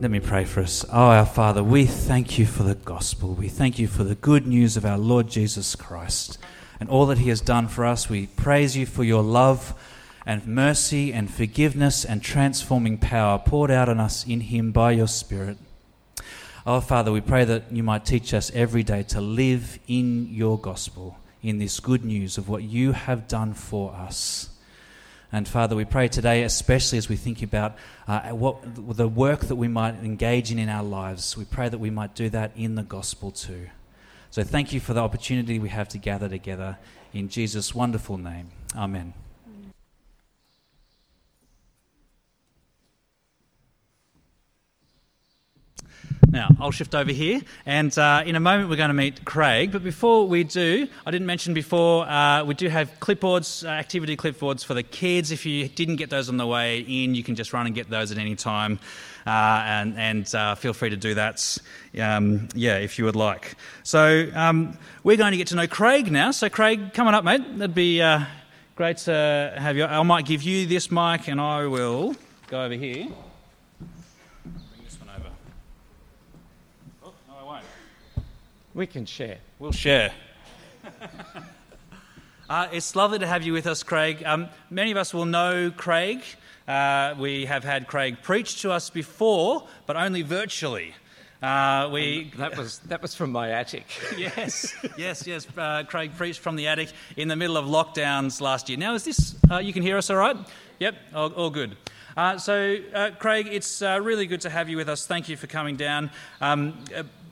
Let me pray for us. Oh, our Father, we thank you for the gospel. We thank you for the good news of our Lord Jesus Christ and all that he has done for us. We praise you for your love and mercy and forgiveness and transforming power poured out on us in him by your Spirit. Oh, Father, we pray that you might teach us every day to live in your gospel, in this good news of what you have done for us. And Father, we pray today, especially as we think about uh, what the work that we might engage in in our lives, we pray that we might do that in the gospel too. So thank you for the opportunity we have to gather together in Jesus' wonderful name. Amen. Now, I'll shift over here, and uh, in a moment we're going to meet Craig. But before we do, I didn't mention before, uh, we do have clipboards, uh, activity clipboards for the kids. If you didn't get those on the way in, you can just run and get those at any time, uh, and, and uh, feel free to do that, um, yeah, if you would like. So, um, we're going to get to know Craig now. So, Craig, coming up, mate. That'd be uh, great to have you. I might give you this mic, and I will go over here. We can share. We'll share. uh, it's lovely to have you with us, Craig. Um, many of us will know Craig. Uh, we have had Craig preach to us before, but only virtually. Uh, we that was that was from my attic. yes, yes, yes. Uh, Craig preached from the attic in the middle of lockdowns last year. Now, is this? Uh, you can hear us, all right? Yep, all, all good. Uh, so, uh, Craig, it's uh, really good to have you with us. Thank you for coming down. Um,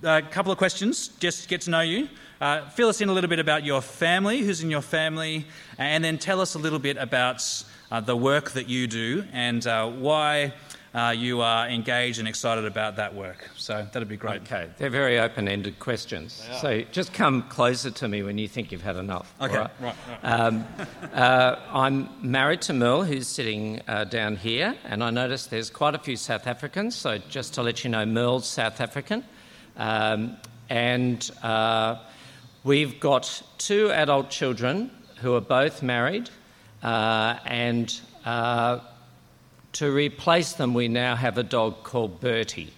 a couple of questions just to get to know you. Uh, fill us in a little bit about your family, who's in your family, and then tell us a little bit about uh, the work that you do and uh, why uh, you are engaged and excited about that work. So that'd be great. Okay, they're very open ended questions. So just come closer to me when you think you've had enough. Okay, right, right. right. Um, uh, I'm married to Merle, who's sitting uh, down here, and I noticed there's quite a few South Africans. So just to let you know, Merle's South African. Um, and uh, we've got two adult children who are both married, uh, and uh, to replace them, we now have a dog called Bertie.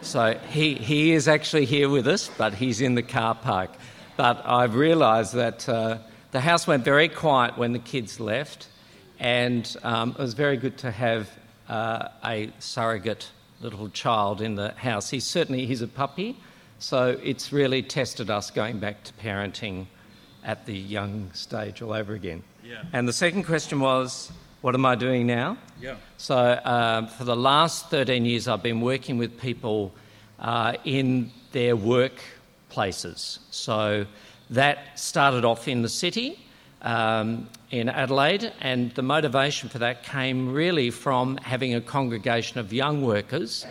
So he, he is actually here with us, but he's in the car park. But I've realised that uh, the house went very quiet when the kids left, and um, it was very good to have uh, a surrogate little child in the house. He's certainly he's a puppy, so it's really tested us going back to parenting at the young stage all over again. Yeah. And the second question was, what am I doing now? Yeah. So uh, for the last 13 years, I've been working with people uh, in their workplaces. So that started off in the city um, in Adelaide, and the motivation for that came really from having a congregation of young workers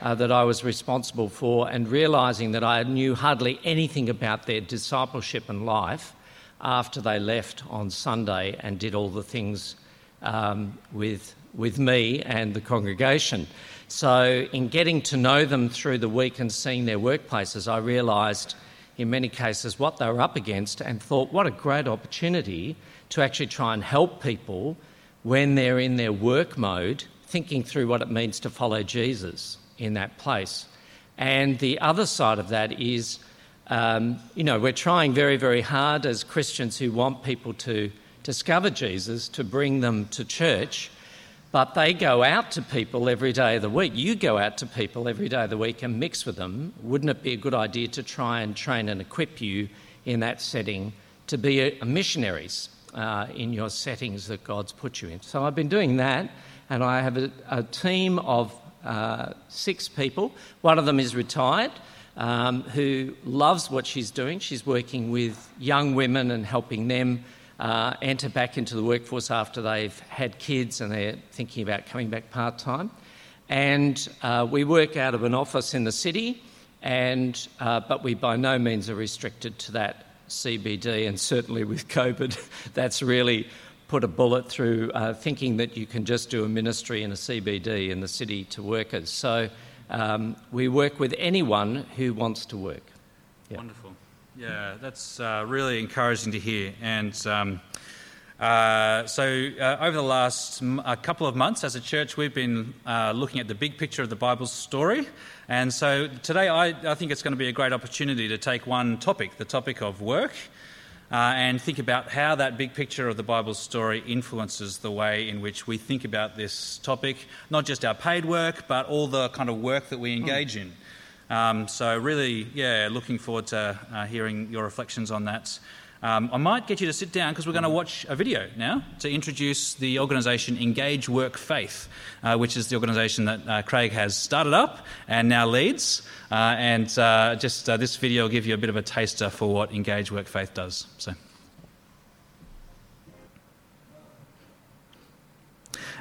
uh, that I was responsible for and realising that I knew hardly anything about their discipleship and life after they left on Sunday and did all the things um, with, with me and the congregation. So, in getting to know them through the week and seeing their workplaces, I realised in many cases what they were up against and thought, what a great opportunity to actually try and help people when they're in their work mode, thinking through what it means to follow Jesus in that place. And the other side of that is, um, you know, we're trying very, very hard as Christians who want people to discover Jesus to bring them to church but they go out to people every day of the week. You go out to people every day of the week and mix with them. Wouldn't it be a good idea to try and train and equip you in that setting to be missionaries uh, in your settings that God's put you in? So I've been doing that, and I have a, a team of uh, six people. One of them is retired. Um, who loves what she's doing. She's working with young women and helping them uh, enter back into the workforce after they've had kids and they're thinking about coming back part time. And uh, we work out of an office in the city, and, uh, but we by no means are restricted to that CBD, and certainly with COVID, that's really put a bullet through uh, thinking that you can just do a ministry in a CBD in the city to workers. So um, we work with anyone who wants to work. Yeah. Wonderful. Yeah, that's uh, really encouraging to hear. And um, Uh, so, uh, over the last m- a couple of months as a church, we've been uh, looking at the big picture of the Bible's story. And so, today I, I think it's going to be a great opportunity to take one topic, the topic of work, uh, and think about how that big picture of the Bible's story influences the way in which we think about this topic, not just our paid work, but all the kind of work that we engage in. Um, so, really, yeah, looking forward to uh, hearing your reflections on that. Um, I might get you to sit down because we're going to watch a video now to introduce the organisation Engage Work Faith, uh, which is the organisation that uh, Craig has started up and now leads. Uh, and uh, just uh, this video will give you a bit of a taster for what Engage Work Faith does. So.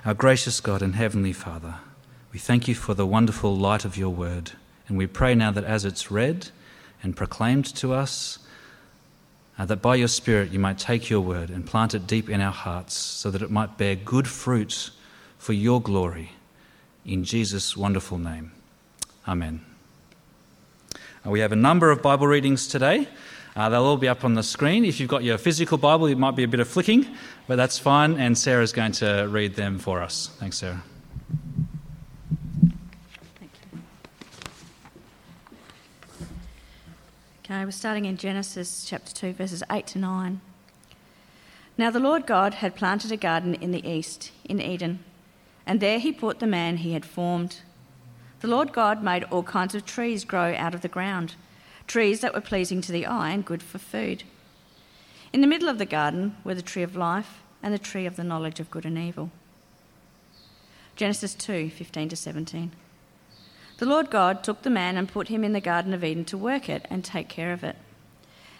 Our gracious God and Heavenly Father, we thank you for the wonderful light of your word, and we pray now that as it's read and proclaimed to us, uh, that by your Spirit you might take your word and plant it deep in our hearts so that it might bear good fruit for your glory. In Jesus' wonderful name. Amen. Uh, we have a number of Bible readings today. Uh, they'll all be up on the screen. If you've got your physical Bible, it might be a bit of flicking, but that's fine, and Sarah's going to read them for us. Thanks, Sarah. Okay, we're starting in Genesis chapter 2, verses 8 to 9. Now the Lord God had planted a garden in the east, in Eden, and there he put the man he had formed. The Lord God made all kinds of trees grow out of the ground, trees that were pleasing to the eye and good for food. In the middle of the garden were the tree of life and the tree of the knowledge of good and evil. Genesis 2 15 to 17. The Lord God took the man and put him in the Garden of Eden to work it and take care of it.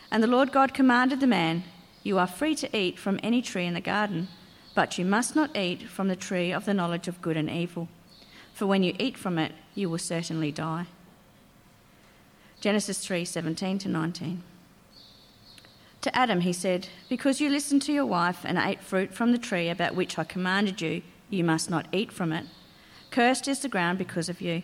And the Lord God commanded the man, You are free to eat from any tree in the garden, but you must not eat from the tree of the knowledge of good and evil, for when you eat from it, you will certainly die. Genesis 3 17 to 19. To Adam he said, Because you listened to your wife and ate fruit from the tree about which I commanded you, you must not eat from it. Cursed is the ground because of you.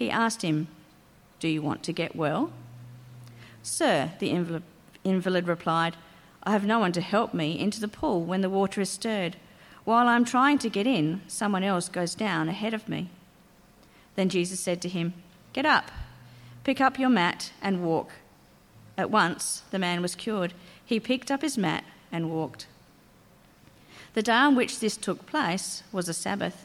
he asked him, Do you want to get well? Sir, the invalid replied, I have no one to help me into the pool when the water is stirred. While I'm trying to get in, someone else goes down ahead of me. Then Jesus said to him, Get up, pick up your mat, and walk. At once the man was cured. He picked up his mat and walked. The day on which this took place was a Sabbath.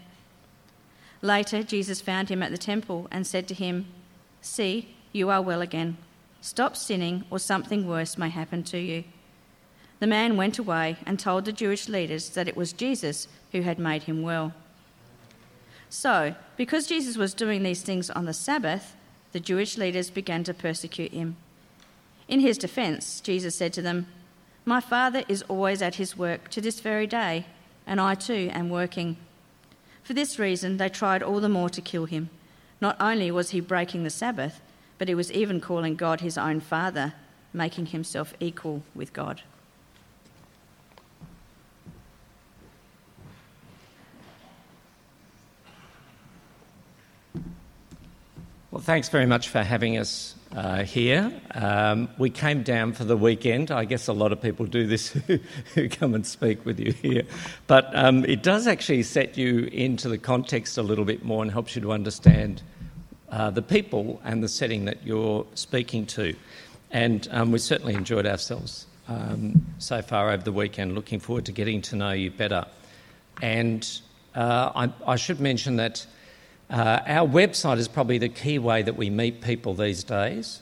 Later, Jesus found him at the temple and said to him, See, you are well again. Stop sinning, or something worse may happen to you. The man went away and told the Jewish leaders that it was Jesus who had made him well. So, because Jesus was doing these things on the Sabbath, the Jewish leaders began to persecute him. In his defense, Jesus said to them, My Father is always at his work to this very day, and I too am working. For this reason, they tried all the more to kill him. Not only was he breaking the Sabbath, but he was even calling God his own Father, making himself equal with God. Thanks very much for having us uh, here. Um, we came down for the weekend. I guess a lot of people do this who, who come and speak with you here. But um, it does actually set you into the context a little bit more and helps you to understand uh, the people and the setting that you're speaking to. And um, we certainly enjoyed ourselves um, so far over the weekend. Looking forward to getting to know you better. And uh, I, I, should mention that uh, our website is probably the key way that we meet people these days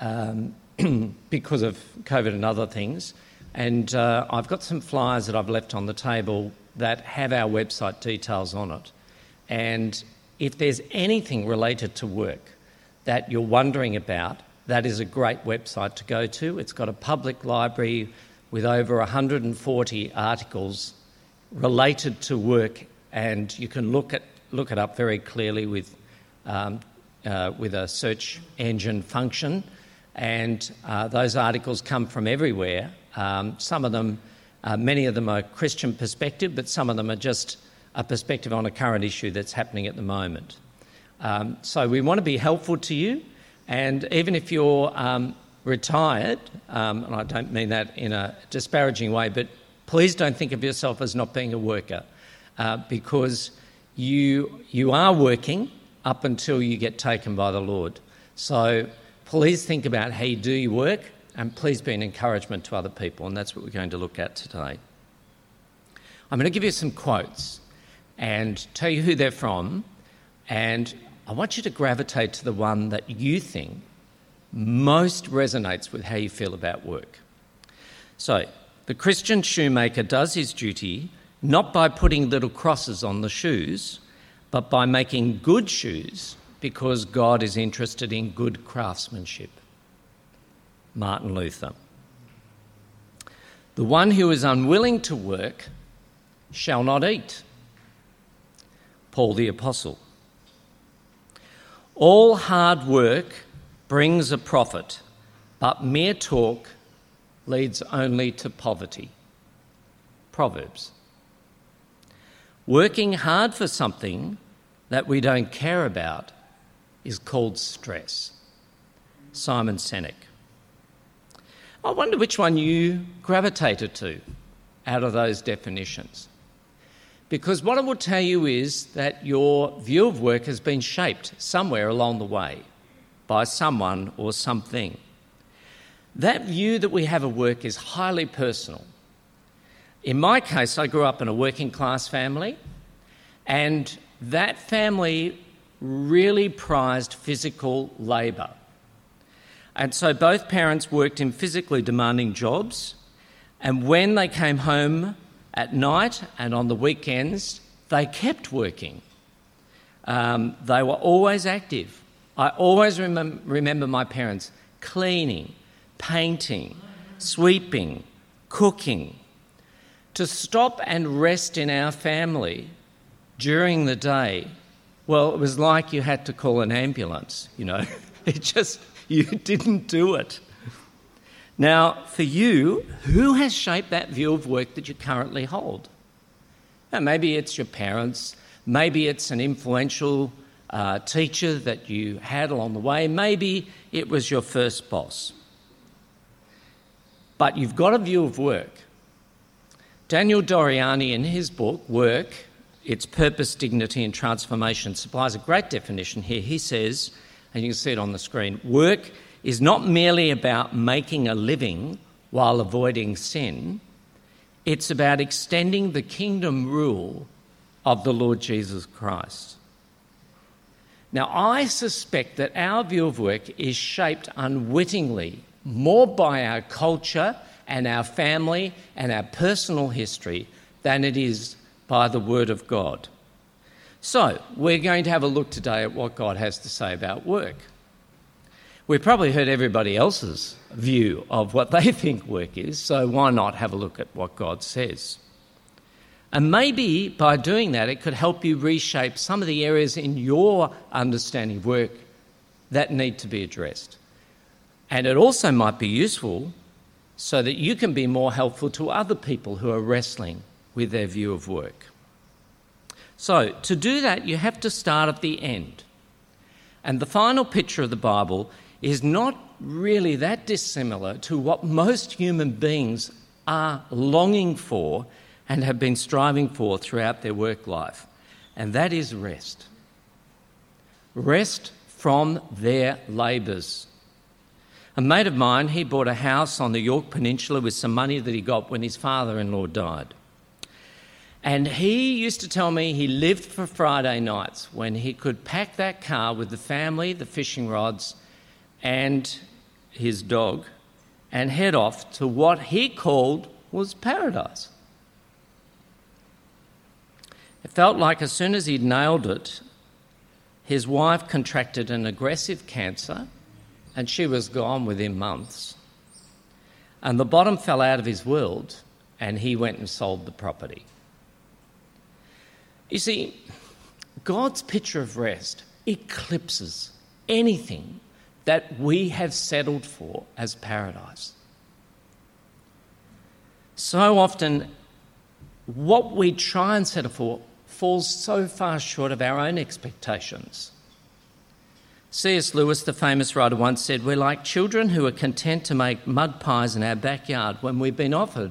um, because of COVID and other things. And uh, I've got some flyers that I've left on the table that have our website details on it. And if there's anything related to work that you're wondering about, that is a great website to go to. It's got a public library with over 140 articles related to work, and you can look, at, look it up very clearly with, um, uh, with a search engine function. And uh, those articles come from everywhere. Um, some of them, uh, many of them are Christian perspective, but some of them are just a perspective on a current issue that's happening at the moment. Um, so we want to be helpful to you, and even if you're um, retired, um, and I don't mean that in a disparaging way, but please don't think of yourself as not being a worker, uh, because you you are working up until you get taken by the Lord. So please think about how you do your work, and please be an encouragement to other people, and that's what we're going to look at today. I'm going to give you some quotes and tell you who they're from. And I want you to gravitate to the one that you think most resonates with how you feel about work. So, the Christian shoemaker does his duty not by putting little crosses on the shoes, but by making good shoes because God is interested in good craftsmanship. Martin Luther. The one who is unwilling to work shall not eat. Paul the Apostle. All hard work brings a profit, but mere talk leads only to poverty. Proverbs. Working hard for something that we don't care about is called stress. Simon Sinek. I wonder which one you gravitated to out of those definitions. Because what I will tell you is that your view of work has been shaped somewhere along the way by someone or something. That view that we have of work is highly personal. In my case, I grew up in a working class family, and that family really prized physical labour. And so both parents worked in physically demanding jobs, and when they came home at night and on the weekends, they kept working. Um, they were always active. I always remem- remember my parents cleaning, painting, sweeping, cooking. To stop and rest in our family during the day, well, it was like you had to call an ambulance, you know. It just, you didn't do it. Now, for you, who has shaped that view of work that you currently hold? Now, maybe it's your parents, maybe it's an influential uh, teacher that you had along the way, maybe it was your first boss. But you've got a view of work. Daniel Doriani, in his book, Work, Its Purpose, Dignity and Transformation, supplies a great definition here. He says, and you can see it on the screen work is not merely about making a living while avoiding sin, it's about extending the kingdom rule of the Lord Jesus Christ. Now, I suspect that our view of work is shaped unwittingly more by our culture and our family and our personal history than it is by the Word of God. So, we're going to have a look today at what God has to say about work. We've probably heard everybody else's view of what they think work is, so why not have a look at what God says? And maybe by doing that, it could help you reshape some of the areas in your understanding of work that need to be addressed. And it also might be useful so that you can be more helpful to other people who are wrestling with their view of work. So, to do that, you have to start at the end. And the final picture of the Bible is not really that dissimilar to what most human beings are longing for and have been striving for throughout their work life, and that is rest. Rest from their labours. A mate of mine, he bought a house on the Yorke Peninsula with some money that he got when his father in law died. And he used to tell me he lived for Friday nights when he could pack that car with the family, the fishing rods, and his dog and head off to what he called was paradise. It felt like as soon as he'd nailed it, his wife contracted an aggressive cancer and she was gone within months. And the bottom fell out of his world and he went and sold the property. You see, God's picture of rest eclipses anything that we have settled for as paradise. So often, what we try and settle for falls so far short of our own expectations. C.S. Lewis, the famous writer, once said, We're like children who are content to make mud pies in our backyard when we've been offered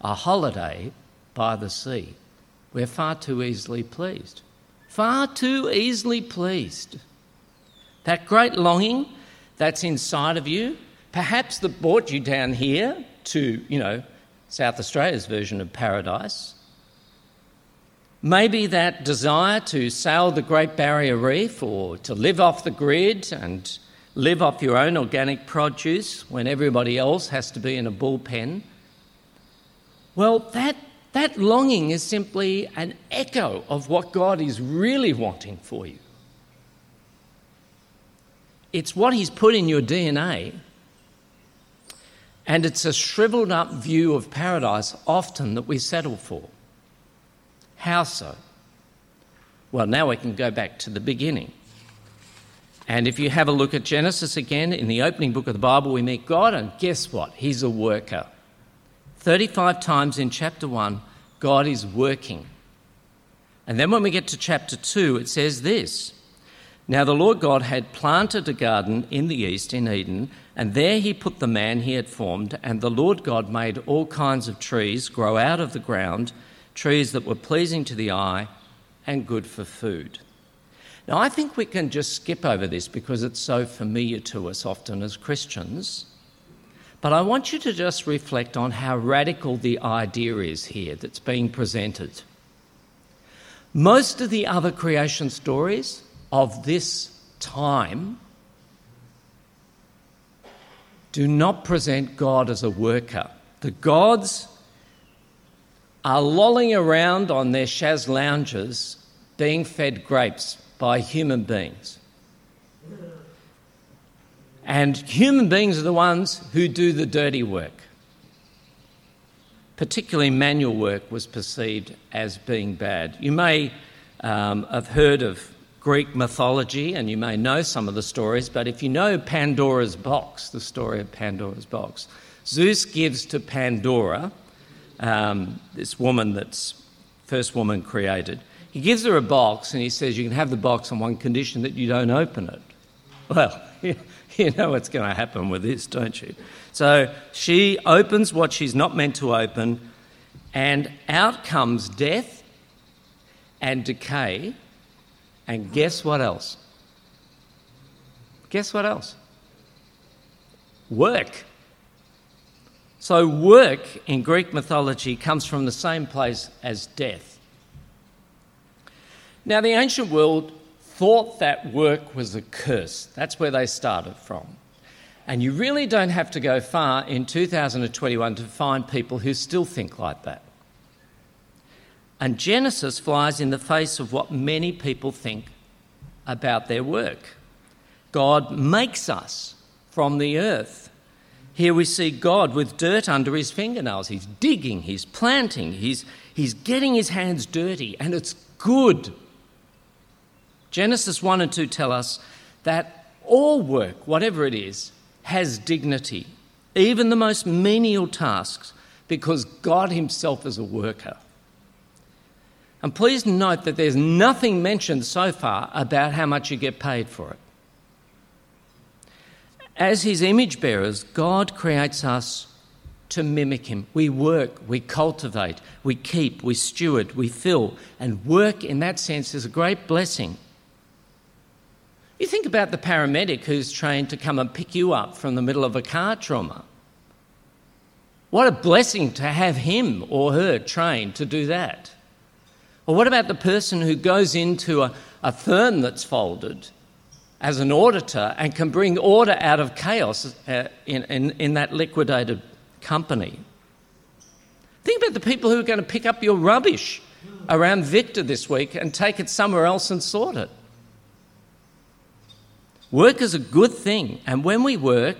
a holiday by the sea. We're far too easily pleased. Far too easily pleased. That great longing that's inside of you, perhaps that brought you down here to, you know, South Australia's version of paradise. Maybe that desire to sail the Great Barrier Reef or to live off the grid and live off your own organic produce when everybody else has to be in a bullpen. Well, that, that longing is simply an echo of what God is really wanting for you. It's what He's put in your DNA. And it's a shriveled up view of paradise often that we settle for. How so? Well, now we can go back to the beginning. And if you have a look at Genesis again, in the opening book of the Bible, we meet God, and guess what? He's a worker. 35 times in chapter 1, God is working. And then when we get to chapter 2, it says this now the Lord God had planted a garden in the east in Eden, and there he put the man he had formed, and the Lord God made all kinds of trees grow out of the ground, trees that were pleasing to the eye and good for food. Now I think we can just skip over this because it's so familiar to us often as Christians. But I want you to just reflect on how radical the idea is here that's being presented. Most of the other creation stories of this time do not present God as a worker. The gods are lolling around on their chaise lounges being fed grapes by human beings. And human beings are the ones who do the dirty work. Particularly manual work was perceived as being bad. You may um, have heard of Greek mythology, and you may know some of the stories, but if you know Pandora's box, the story of Pandora's box, Zeus gives to Pandora, um, this woman that's first woman created, he gives her a box and he says, You can have the box on one condition that you don't open it. Well, you know what's going to happen with this, don't you? So she opens what she's not meant to open, and out comes death and decay and guess what else? Guess what else? Work. So, work in Greek mythology comes from the same place as death. Now, the ancient world thought that work was a curse. That's where they started from. And you really don't have to go far in 2021 to find people who still think like that. And Genesis flies in the face of what many people think about their work. God makes us from the earth. Here we see God with dirt under his fingernails. He's digging, he's planting, he's, he's getting his hands dirty, and it's good. Genesis 1 and 2 tell us that all work, whatever it is, has dignity, even the most menial tasks, because God Himself is a worker. And please note that there's nothing mentioned so far about how much you get paid for it. As his image bearers, God creates us to mimic him. We work, we cultivate, we keep, we steward, we fill, and work in that sense is a great blessing. You think about the paramedic who's trained to come and pick you up from the middle of a car trauma. What a blessing to have him or her trained to do that. Or what about the person who goes into a, a firm that's folded as an auditor and can bring order out of chaos uh, in, in, in that liquidated company? Think about the people who are going to pick up your rubbish around Victor this week and take it somewhere else and sort it. Work is a good thing, and when we work,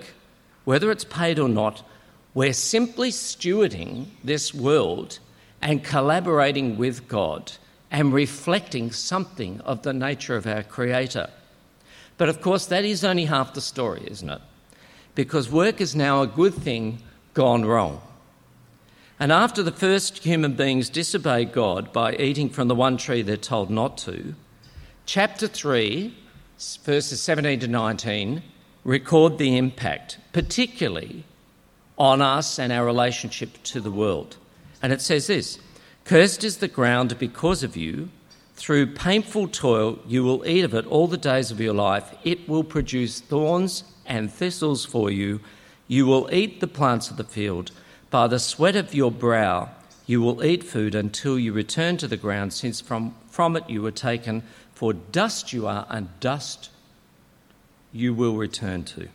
whether it's paid or not, we're simply stewarding this world and collaborating with God and reflecting something of the nature of our Creator. But of course, that is only half the story, isn't it? Because work is now a good thing gone wrong. And after the first human beings disobeyed God by eating from the one tree they're told not to, chapter 3, verses 17 to 19, record the impact, particularly on us and our relationship to the world. And it says this Cursed is the ground because of you. Through painful toil, you will eat of it all the days of your life. It will produce thorns and thistles for you. You will eat the plants of the field. By the sweat of your brow, you will eat food until you return to the ground, since from, from it you were taken. For dust you are, and dust you will return to.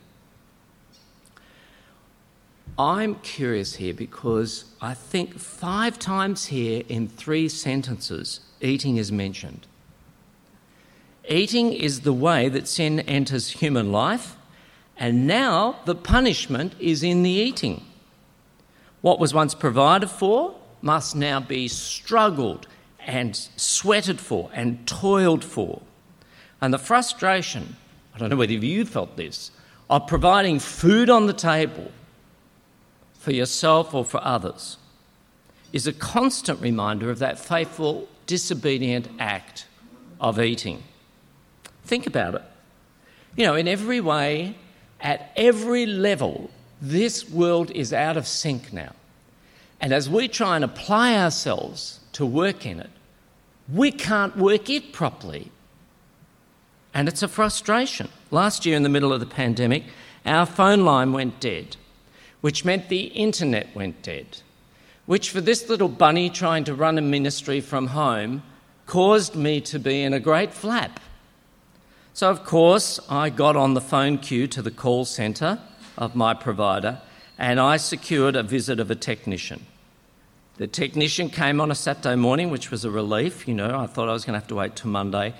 I'm curious here because I think five times here in three sentences, eating is mentioned. Eating is the way that sin enters human life, and now the punishment is in the eating. What was once provided for must now be struggled and sweated for and toiled for. And the frustration, I don't know whether you felt this, of providing food on the table for yourself or for others is a constant reminder of that faithful, disobedient act of eating. Think about it. You know, in every way, at every level, this world is out of sync now. And as we try and apply ourselves to work in it, we can't work it properly. And it's a frustration. Last year, in the middle of the pandemic, our phone line went dead which meant the internet went dead, which for this little bunny trying to run a ministry from home caused me to be in a great flap. So, of course, I got on the phone queue to the call centre of my provider and I secured a visit of a technician. The technician came on a Saturday morning, which was a relief. You know, I thought I was going to have to wait till Monday.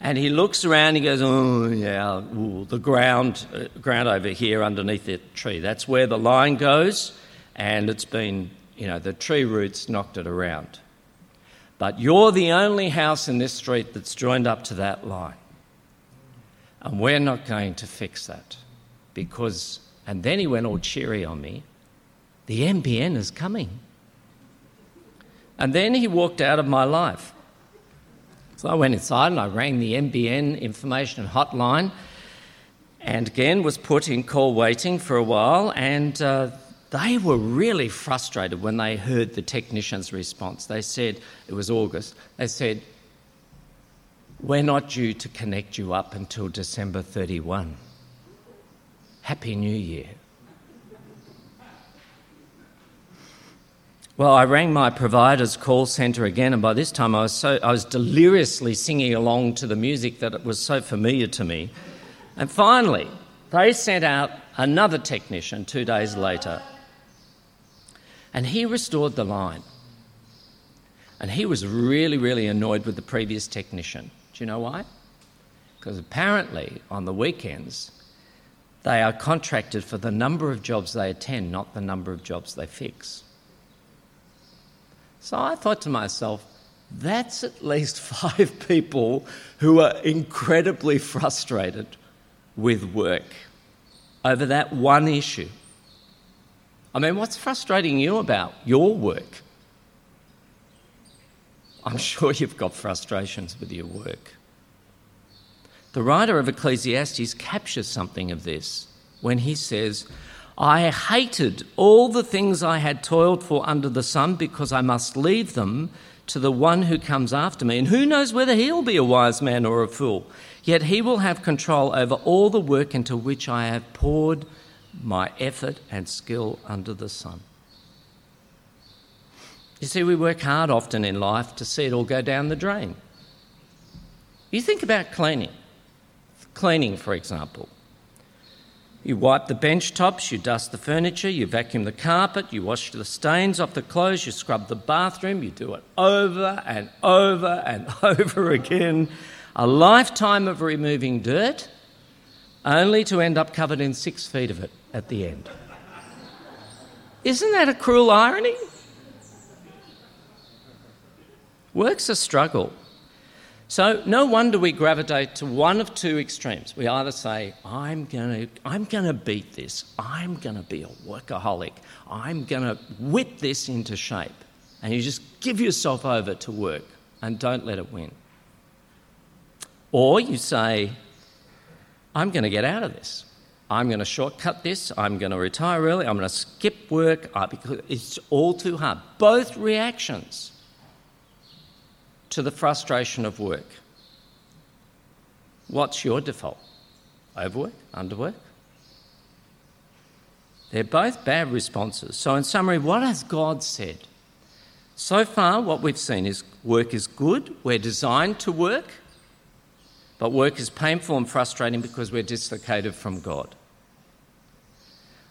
And he looks around, he goes, Oh, yeah, ooh, the ground, uh, ground over here underneath that tree. That's where the line goes, and it's been, you know, the tree roots knocked it around. But you're the only house in this street that's joined up to that line. And we're not going to fix that because, and then he went all cheery on me, the NBN is coming. And then he walked out of my life. So I went inside and I rang the NBN information hotline and again was put in call waiting for a while and uh, they were really frustrated when they heard the technician's response. They said, it was August, they said, we're not due to connect you up until December 31. Happy New Year. Well, I rang my provider's call centre again, and by this time I was, so, I was deliriously singing along to the music that it was so familiar to me. And finally, they sent out another technician two days later, and he restored the line. And he was really, really annoyed with the previous technician. Do you know why? Because apparently, on the weekends, they are contracted for the number of jobs they attend, not the number of jobs they fix. So I thought to myself, that's at least five people who are incredibly frustrated with work over that one issue. I mean, what's frustrating you about your work? I'm sure you've got frustrations with your work. The writer of Ecclesiastes captures something of this when he says, I hated all the things I had toiled for under the sun because I must leave them to the one who comes after me. And who knows whether he'll be a wise man or a fool? Yet he will have control over all the work into which I have poured my effort and skill under the sun. You see, we work hard often in life to see it all go down the drain. You think about cleaning. Cleaning, for example. You wipe the bench tops, you dust the furniture, you vacuum the carpet, you wash the stains off the clothes, you scrub the bathroom, you do it over and over and over again. A lifetime of removing dirt, only to end up covered in six feet of it at the end. Isn't that a cruel irony? Work's a struggle. So no wonder we gravitate to one of two extremes. We either say, I'm going to I'm to beat this. I'm going to be a workaholic. I'm going to whip this into shape. And you just give yourself over to work and don't let it win. Or you say, I'm going to get out of this. I'm going to shortcut this. I'm going to retire early. I'm going to skip work because it's all too hard. Both reactions to the frustration of work. What's your default? Overwork? Underwork? They're both bad responses. So, in summary, what has God said? So far, what we've seen is work is good, we're designed to work, but work is painful and frustrating because we're dislocated from God.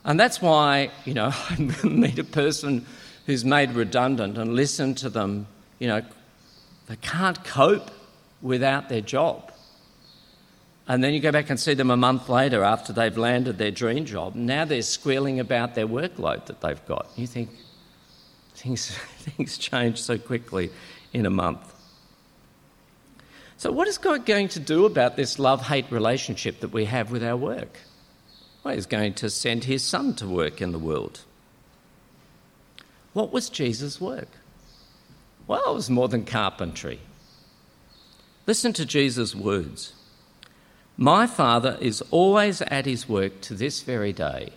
And that's why, you know, I meet a person who's made redundant and listen to them, you know, they can't cope without their job. And then you go back and see them a month later after they've landed their dream job. Now they're squealing about their workload that they've got. You think things, things change so quickly in a month. So, what is God going to do about this love hate relationship that we have with our work? Well, He's going to send His Son to work in the world. What was Jesus' work? Well, it was more than carpentry. Listen to Jesus' words My Father is always at his work to this very day,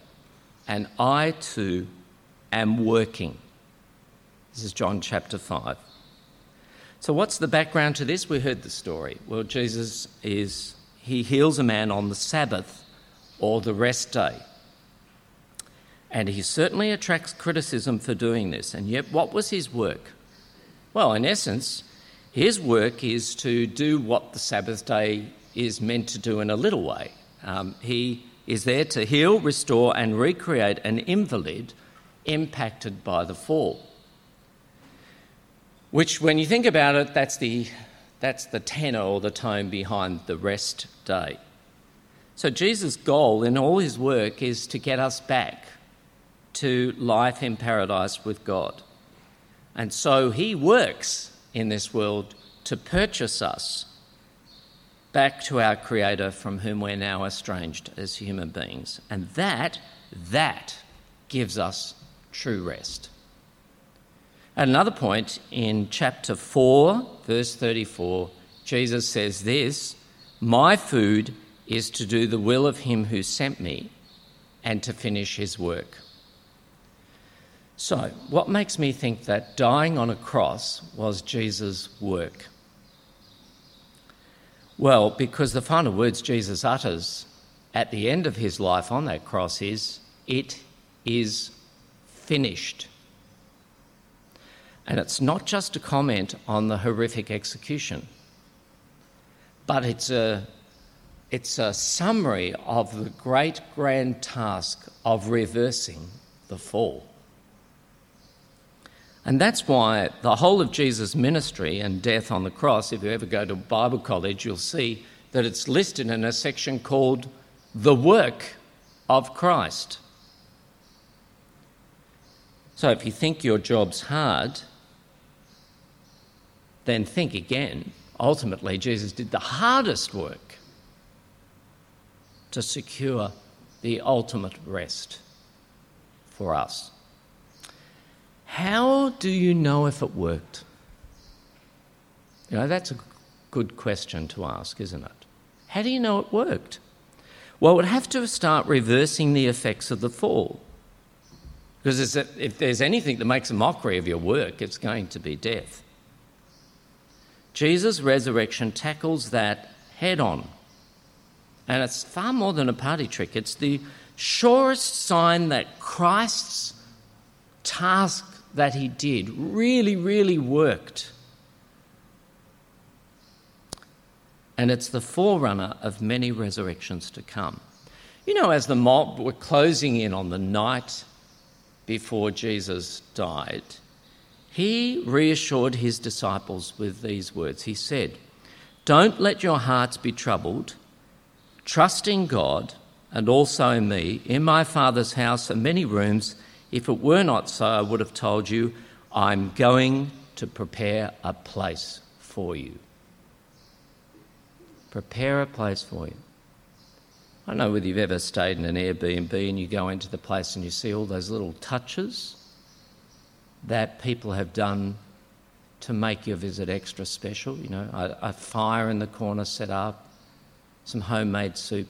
and I too am working. This is John chapter 5. So, what's the background to this? We heard the story. Well, Jesus is, he heals a man on the Sabbath or the rest day. And he certainly attracts criticism for doing this. And yet, what was his work? Well, in essence, his work is to do what the Sabbath day is meant to do in a little way. Um, he is there to heal, restore, and recreate an invalid impacted by the fall. Which, when you think about it, that's the, that's the tenor or the tone behind the rest day. So, Jesus' goal in all his work is to get us back to life in paradise with God. And so he works in this world to purchase us back to our Creator from whom we're now estranged as human beings. And that, that gives us true rest. At another point in chapter 4, verse 34, Jesus says this My food is to do the will of him who sent me and to finish his work. So, what makes me think that dying on a cross was Jesus' work? Well, because the final words Jesus utters at the end of his life on that cross is, It is finished. And it's not just a comment on the horrific execution, but it's a, it's a summary of the great grand task of reversing the fall. And that's why the whole of Jesus' ministry and death on the cross, if you ever go to Bible college, you'll see that it's listed in a section called The Work of Christ. So if you think your job's hard, then think again. Ultimately, Jesus did the hardest work to secure the ultimate rest for us. How do you know if it worked? You know, that's a good question to ask, isn't it? How do you know it worked? Well, we'd have to start reversing the effects of the fall. Because if there's anything that makes a mockery of your work, it's going to be death. Jesus' resurrection tackles that head on. And it's far more than a party trick, it's the surest sign that Christ's task that he did really, really worked. And it's the forerunner of many resurrections to come. You know, as the mob were closing in on the night before Jesus died, he reassured his disciples with these words. He said, Don't let your hearts be troubled. Trust in God and also in me. In my Father's house are many rooms. If it were not so, I would have told you, I'm going to prepare a place for you. Prepare a place for you. I don't know whether you've ever stayed in an Airbnb and you go into the place and you see all those little touches that people have done to make your visit extra special. You know, a, a fire in the corner set up, some homemade soup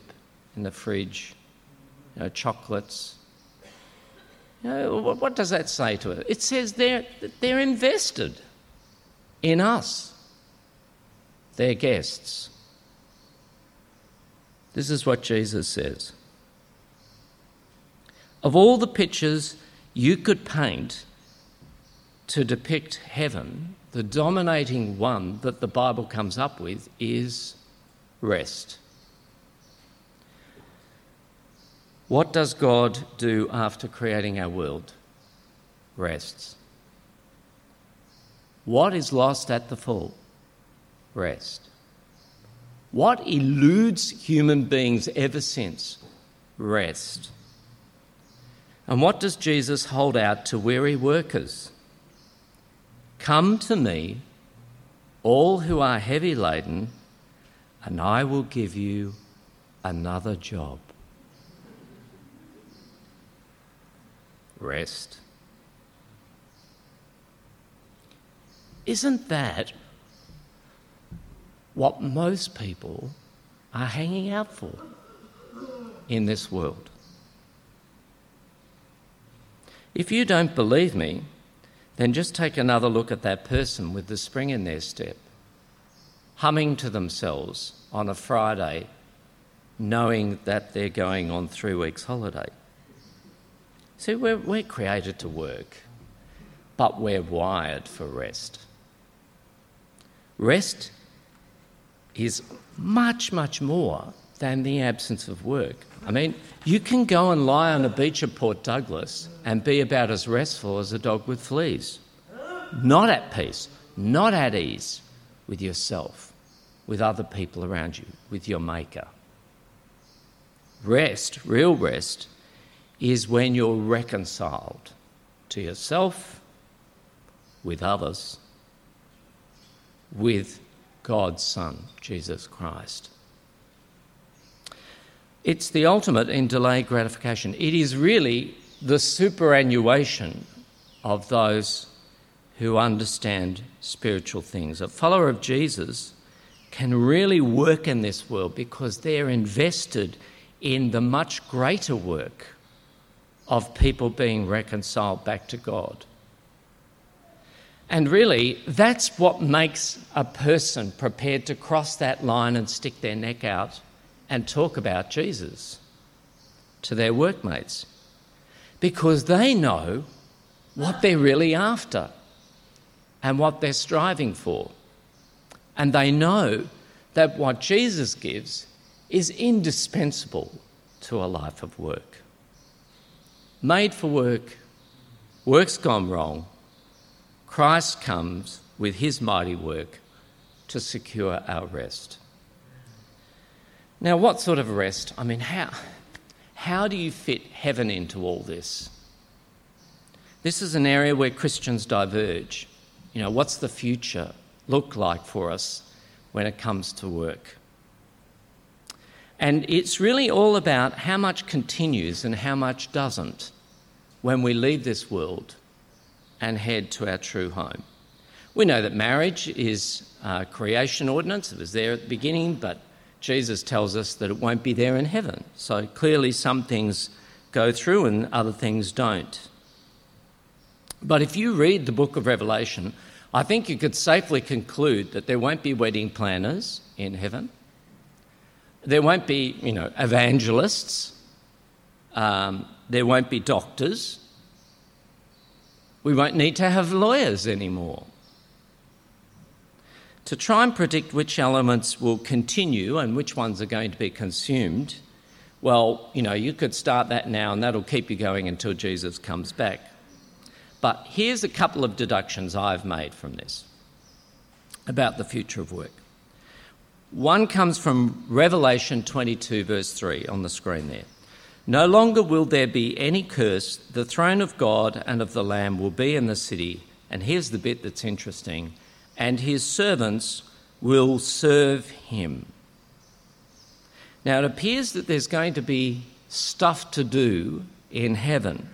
in the fridge, you know, chocolates. You know, what, does that say to it? It says they're, they're invested in us, their guests. This is what Jesus says. Of all the pictures you could paint to depict heaven, the dominating one that the Bible comes up with is rest. What does God do after creating our world? Rests. What is lost at the fall? Rest. What eludes human beings ever since? Rest. And what does Jesus hold out to weary workers? Come to me, all who are heavy laden, and I will give you another job. Rest. Isn't that what most people are hanging out for in this world? If you don't believe me, then just take another look at that person with the spring in their step, humming to themselves on a Friday, knowing that they're going on three weeks' holiday. See, we're, we're created to work, but we're wired for rest. Rest is much, much more than the absence of work. I mean, you can go and lie on a beach at Port Douglas and be about as restful as a dog with fleas. Not at peace, not at ease with yourself, with other people around you, with your Maker. Rest, real rest, is when you're reconciled to yourself, with others, with God's Son, Jesus Christ. It's the ultimate in delayed gratification. It is really the superannuation of those who understand spiritual things. A follower of Jesus can really work in this world because they're invested in the much greater work of people being reconciled back to God. And really, that's what makes a person prepared to cross that line and stick their neck out and talk about Jesus to their workmates because they know what they're really after and what they're striving for. And they know that what Jesus gives is indispensable to a life of work. Made for work, work's gone wrong. Christ comes with his mighty work to secure our rest. Now, what sort of rest? I mean, how, how do you fit heaven into all this? This is an area where Christians diverge. You know, what's the future look like for us when it comes to work? And it's really all about how much continues and how much doesn't when we leave this world and head to our true home. We know that marriage is a creation ordinance. It was there at the beginning, but Jesus tells us that it won't be there in heaven. So clearly, some things go through and other things don't. But if you read the book of Revelation, I think you could safely conclude that there won't be wedding planners in heaven. There won't be, you know, evangelists. Um, there won't be doctors. We won't need to have lawyers anymore. To try and predict which elements will continue and which ones are going to be consumed, well, you know, you could start that now and that'll keep you going until Jesus comes back. But here's a couple of deductions I've made from this about the future of work. One comes from Revelation 22, verse 3, on the screen there. No longer will there be any curse. The throne of God and of the Lamb will be in the city. And here's the bit that's interesting and his servants will serve him. Now, it appears that there's going to be stuff to do in heaven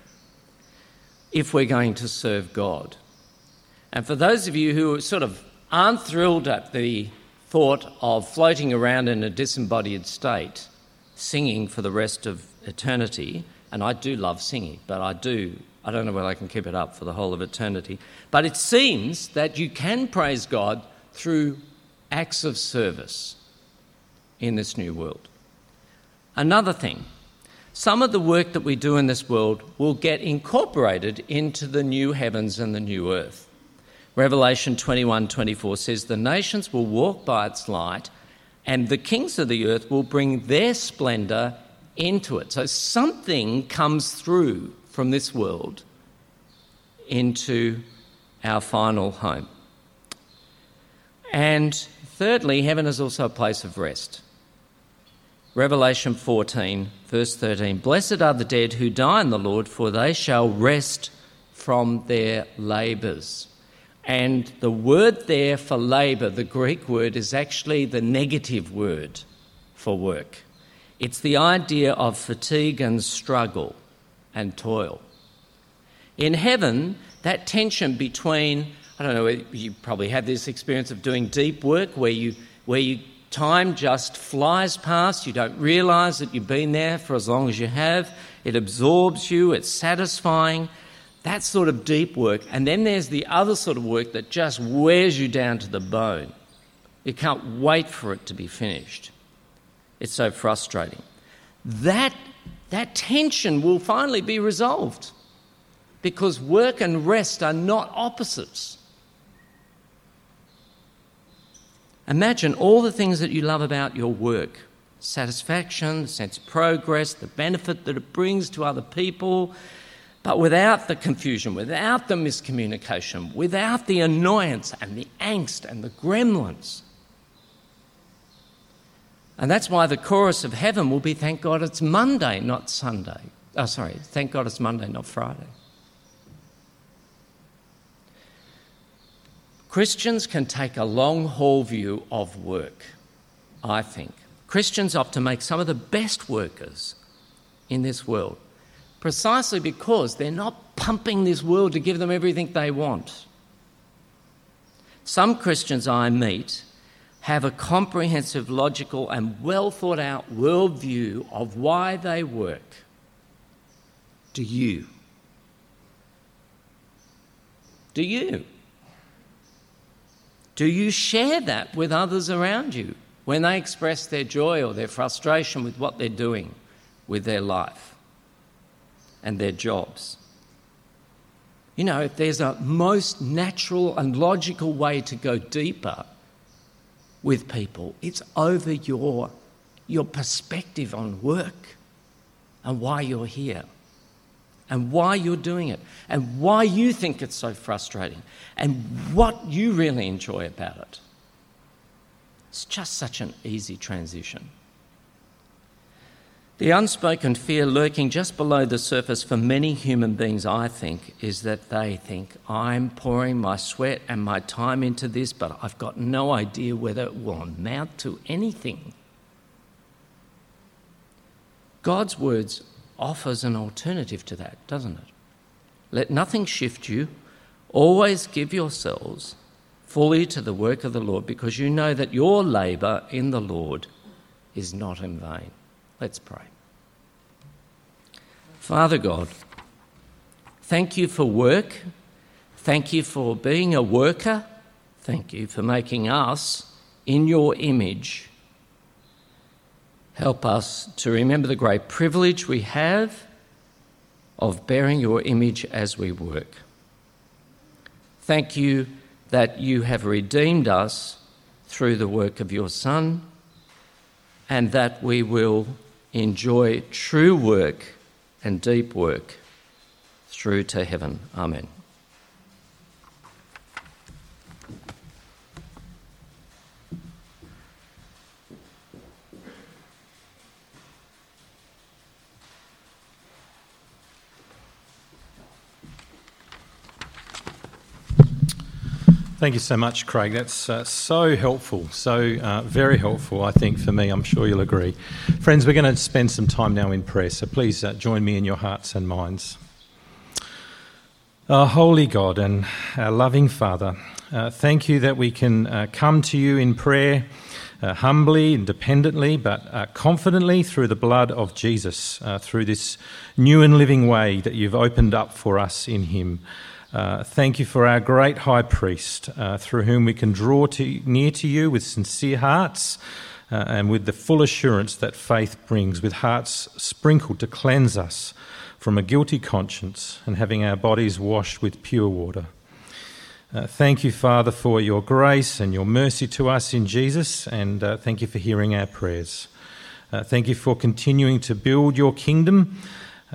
if we're going to serve God. And for those of you who sort of aren't thrilled at the thought of floating around in a disembodied state, singing for the rest of eternity, and I do love singing, but I do, I don't know whether I can keep it up for the whole of eternity. But it seems that you can praise God through acts of service in this new world. Another thing, some of the work that we do in this world will get incorporated into the new heavens and the new earth. Revelation 21:24 says the nations will walk by its light and the kings of the earth will bring their splendor into it. So something comes through from this world into our final home. And thirdly, heaven is also a place of rest. Revelation 14, verse 13 Blessed are the dead who die in the Lord, for they shall rest from their labours. And the word there for labour, the Greek word, is actually the negative word for work. It's the idea of fatigue and struggle and toil. In heaven, that tension between, I don't know, you probably had this experience of doing deep work where you, where you time just flies past, you don't realize that you've been there for as long as you have, it absorbs you, it's satisfying. That sort of deep work. And then there's the other sort of work that just wears you down to the bone. You can't wait for it to be finished. It's so frustrating. That, that tension will finally be resolved because work and rest are not opposites. Imagine all the things that you love about your work satisfaction, the sense of progress, the benefit that it brings to other people, but without the confusion, without the miscommunication, without the annoyance and the angst and the gremlins. And that's why the chorus of heaven will be thank God it's Monday, not Sunday. Oh, sorry, thank God it's Monday, not Friday. Christians can take a long haul view of work, I think. Christians often make some of the best workers in this world precisely because they're not pumping this world to give them everything they want. Some Christians I meet have a comprehensive, logical, and well thought out worldview of why they work. Do you? Do you? Do you share that with others around you when they express their joy or their frustration with what they're doing with their life and their jobs? You know, if there's a most natural and logical way to go deeper with people, it's over your, your perspective on work and why you're here and why you're doing it and why you think it's so frustrating and what you really enjoy about it. It's just such an easy transition. The unspoken fear lurking just below the surface for many human beings, I think, is that they think, I'm pouring my sweat and my time into this, but I've got no idea whether it will amount to anything. God's words offers an alternative to that, doesn't it? Let nothing shift you. Always give yourselves fully to the work of the Lord because you know that your labour in the Lord is not in vain. Let's pray. Father God, thank you for work. Thank you for being a worker. Thank you for making us in your image. Help us to remember the great privilege we have of bearing your image as we work. Thank you that you have redeemed us through the work of your Son and that we will enjoy true work and deep work through to heaven. Amen. Thank you so much, Craig. That's uh, so helpful, so uh, very helpful, I think, for me. I'm sure you'll agree. Friends, we're going to spend some time now in prayer, so please uh, join me in your hearts and minds. Our holy God and our loving Father, uh, thank you that we can uh, come to you in prayer uh, humbly and dependently, but confidently through the blood of Jesus, through this new and living way that you've opened up for us in Him. Uh, thank you for our great high priest, uh, through whom we can draw to, near to you with sincere hearts uh, and with the full assurance that faith brings, with hearts sprinkled to cleanse us from a guilty conscience and having our bodies washed with pure water. Uh, thank you, Father, for your grace and your mercy to us in Jesus, and uh, thank you for hearing our prayers. thank you for continuing to build your kingdom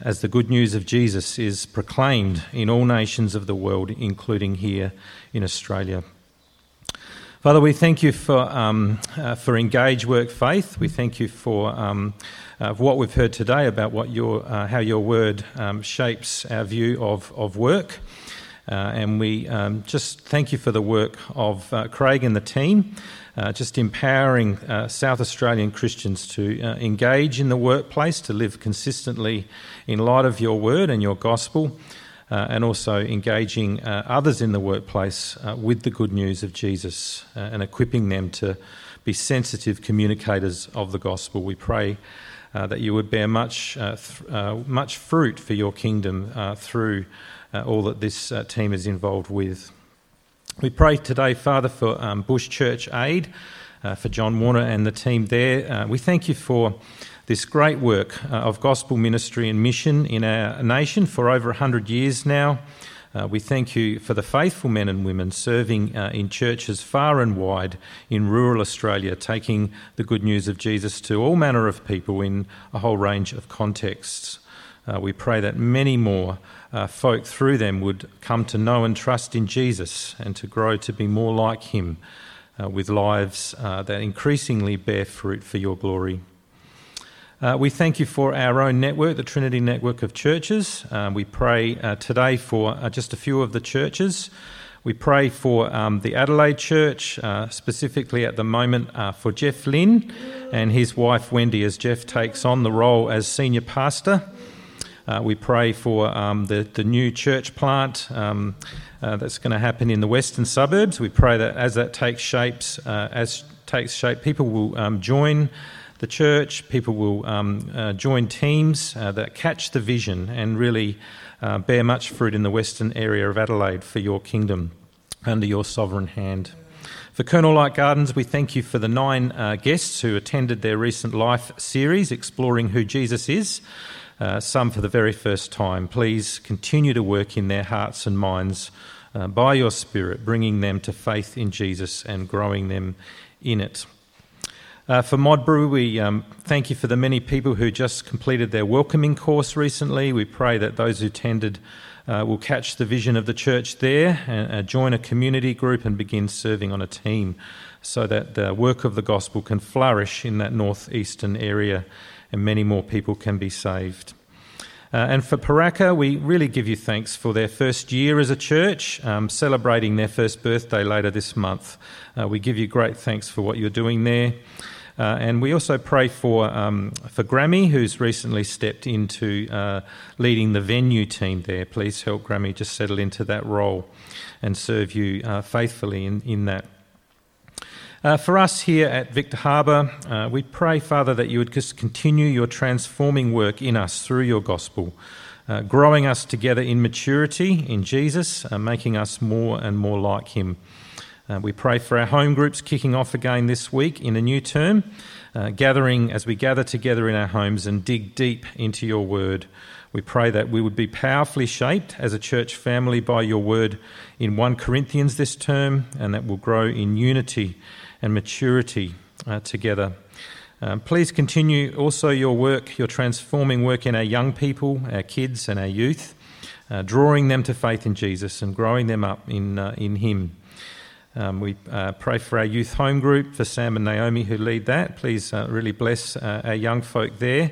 as the good news of Jesus is proclaimed in all nations of the world, including here in Australia. Father, we thank you for, um, uh, for Engage Work Faith. We thank you for um, uh, what we've heard today about what your, uh, how your word um, shapes our view of, of work. Uh, and we um, just thank you for the work of uh, Craig and the team uh, just empowering uh, South Australian Christians to uh, engage in the workplace, to live consistently in light of your word and your gospel, uh, and also engaging uh, others in the workplace uh, with the good news of Jesus and equipping them to be sensitive communicators of the gospel. We pray. that you would bear much, th- much fruit for your kingdom through all that this team is involved with. We pray today, Father, for um, Bush Church Aid, uh, for John Warner and the team there. Uh, we thank you for this great work uh, of gospel ministry and mission in our nation for over 100 years now. Uh, we thank you for the faithful men and women serving uh, in churches far and wide in rural Australia, taking the good news of Jesus to all manner of people in a whole range of contexts. Uh, we pray that many more uh, folk through them would come to know and trust in Jesus and to grow to be more like him uh, with lives uh, that increasingly bear fruit for your glory. Uh, we thank you for our own network, the Trinity Network of Churches. Uh, we pray uh, today for just a few of the churches. We pray for um, the Adelaide Church, specifically at the moment for Jeff Lynn and his wife Wendy, as Jeff takes on the role as senior pastor. Uh, we pray for um, the, the new church plant um, uh, that's going to happen in the western suburbs. We pray that as that takes shapes, uh, as takes shape, people will um, join the church. People will um, uh, join teams uh, that catch the vision and really uh, bear much fruit in the western area of Adelaide for your kingdom under your sovereign hand. For Colonel Light Gardens, we thank you for the nine guests who attended their recent life series exploring who Jesus is uh, some for the very first time. Please continue to work in their hearts and minds uh, by your Spirit, bringing them to faith in Jesus and growing them in it. Uh, for Modbury, we um, thank you for the many people who just completed their welcoming course recently. We pray that those who attended uh, will catch the vision of the church there and uh, join a community group and begin serving on a team so that the work of the gospel can flourish in that northeastern area and many more people can be saved. Uh, and for Paraka, we really give you thanks for their first year as a church, um, celebrating their first birthday later this month. Uh, we give you great thanks for what you're doing there. Uh, and we also pray for, um, for Grammy, who's recently stepped into uh, leading the venue team there. Please help Grammy just settle into that role and serve you uh, faithfully in, in that. Uh, for us here at Victor Harbor, uh, we pray, Father, that you would just continue your transforming work in us through your gospel, uh, growing us together in maturity in Jesus, uh, making us more and more like him. Uh, we pray for our home groups kicking off again this week in a new term, uh, gathering as we gather together in our homes and dig deep into your word. We pray that we would be powerfully shaped as a church family by your word in 1 Corinthians this term, and that we'll grow in unity and maturity uh, together. Um, please continue also your work, your transforming work in our young people, our kids, and our youth, uh, drawing them to faith in Jesus and growing them up in, uh, in Him. Um, we uh, pray for our youth home group, for Sam and Naomi who lead that. Please uh, really bless uh, our young folk there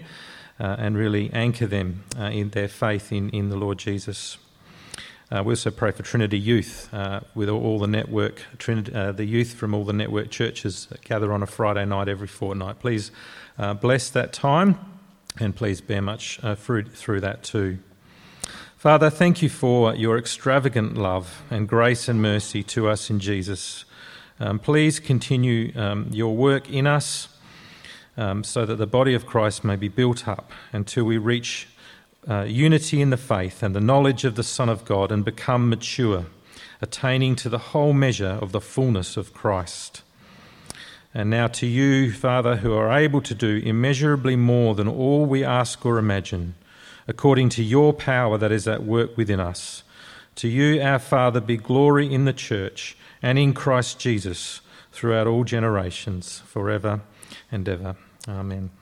and really anchor them in their faith in, in the Lord Jesus. Uh, we also pray for Trinity Youth uh, with all the network, Trinity, uh, the youth from all the network churches gather on a Friday night every fortnight. Please uh, bless that time and please bear much uh, fruit through that too. Father, thank you for your extravagant love and grace and mercy to us in Jesus. Um, please continue um, your work in us um, so that the body of Christ may be built up until we reach uh, unity in the faith and the knowledge of the Son of God and become mature, attaining to the whole measure of the fullness of Christ. And now to you, Father, who are able to do immeasurably more than all we ask or imagine, according to your power that is at work within us. To you, our Father, be glory in the church and in Christ Jesus throughout all generations, forever and ever. Amen.